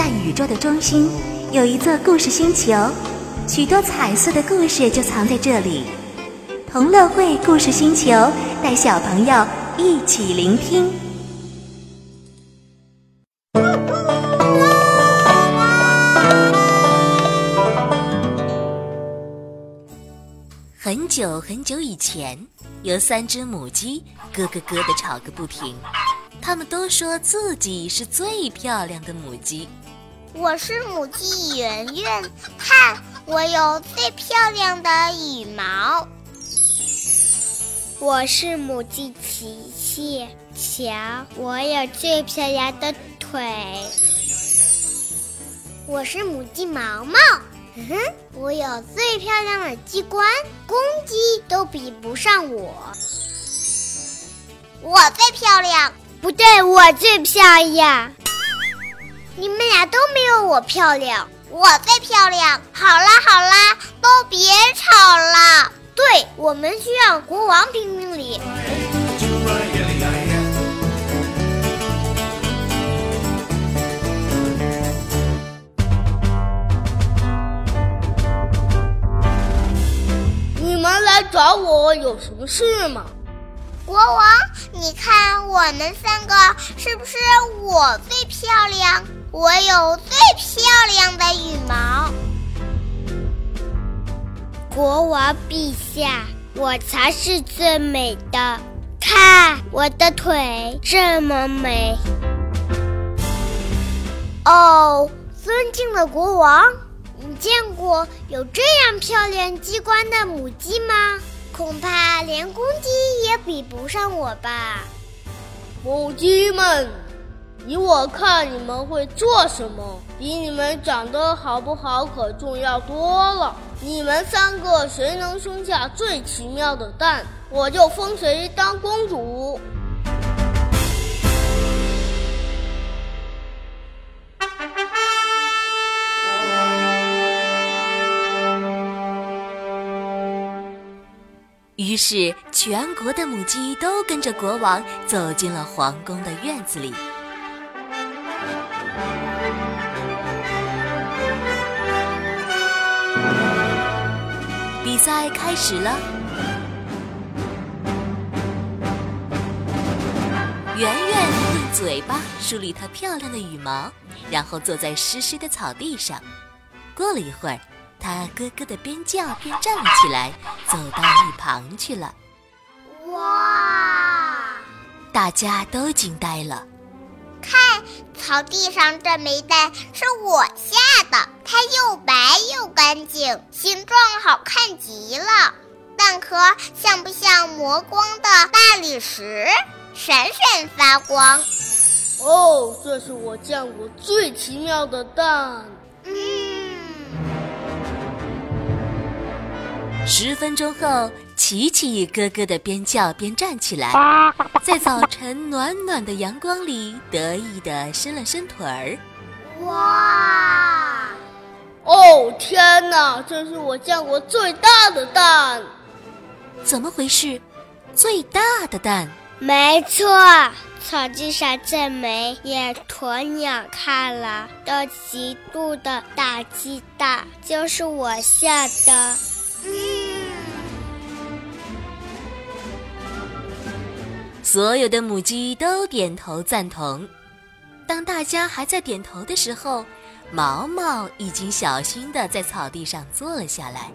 在宇宙的中心有一座故事星球，许多彩色的故事就藏在这里。同乐会故事星球带小朋友一起聆听。很久很久以前，有三只母鸡咯咯咯的吵个不停。它们都说自己是最漂亮的母鸡。我是母鸡圆圆，看我有最漂亮的羽毛。我是母鸡琪琪，瞧我有最漂亮的腿。我是母鸡毛毛，哼哼，我有最漂亮的鸡冠，公鸡都比不上我。我最漂亮。不对，我最漂亮。都没有我漂亮。我最漂亮。好啦好啦，都别吵了。对，我们需要国王评评理。你们来找我有什么事吗？国王，你看我们三个是不是我最漂亮？我有最漂亮的羽毛。国王陛下，我才是最美的。看我的腿这么美。哦，尊敬的国王，你见过有这样漂亮机关的母鸡吗？恐怕连公鸡也比不上我吧。母鸡们，以我看，你们会做什么，比你们长得好不好可重要多了。你们三个谁能生下最奇妙的蛋，我就封谁当公主。于是，全国的母鸡都跟着国王走进了皇宫的院子里。赛开始了，圆圆用嘴巴梳理它漂亮的羽毛，然后坐在湿湿的草地上。过了一会儿。它咯咯的边叫边站了起来，走到一旁去了。哇！大家都惊呆了。看，草地上这枚蛋是我下的，它又白又干净，形状好看极了。蛋壳像不像磨光的大理石，闪闪发光？哦，这是我见过最奇妙的蛋。嗯。十分钟后，琪琪咯咯的边叫边站起来，在早晨暖暖的阳光里得意的伸了伸腿儿。哇！哦天哪，这是我见过最大的蛋！怎么回事？最大的蛋？没错，草地上这枚也鸵鸟看了都极度的大鸡蛋，就是我下的。所有的母鸡都点头赞同。当大家还在点头的时候，毛毛已经小心的在草地上坐了下来。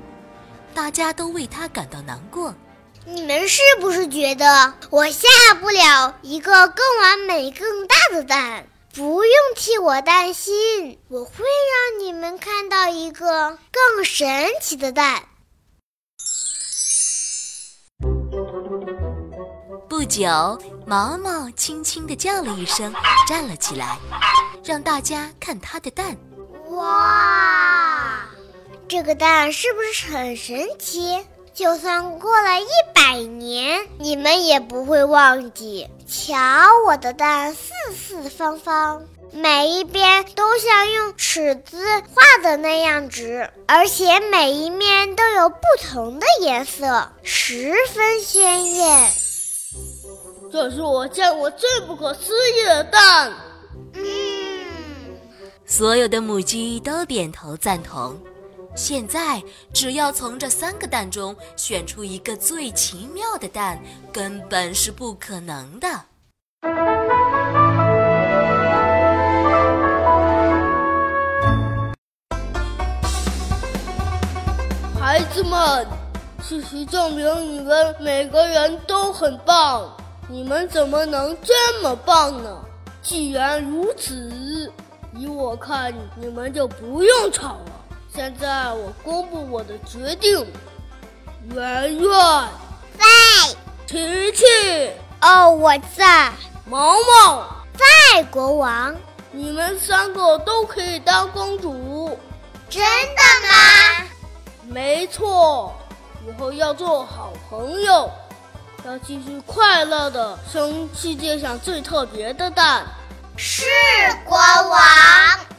大家都为他感到难过。你们是不是觉得我下不了一个更完美、更大的蛋？不用替我担心，我会让你们看到一个更神奇的蛋。久，毛毛轻轻地叫了一声，站了起来，让大家看它的蛋。哇，这个蛋是不是很神奇？就算过了一百年，你们也不会忘记。瞧，我的蛋四四方方，每一边都像用尺子画的那样直，而且每一面都有不同的颜色，十分鲜艳。这是我见过最不可思议的蛋。嗯，所有的母鸡都点头赞同。现在只要从这三个蛋中选出一个最奇妙的蛋，根本是不可能的。孩子们，事实证明你们每个人都很棒。你们怎么能这么棒呢？既然如此，依我看，你们就不用吵了。现在我公布我的决定：圆圆在，琪琪哦，我在。毛毛在，国王。你们三个都可以当公主。真的吗？没错，以后要做好朋友，要继续快乐的生世界上最特别的蛋。是国王。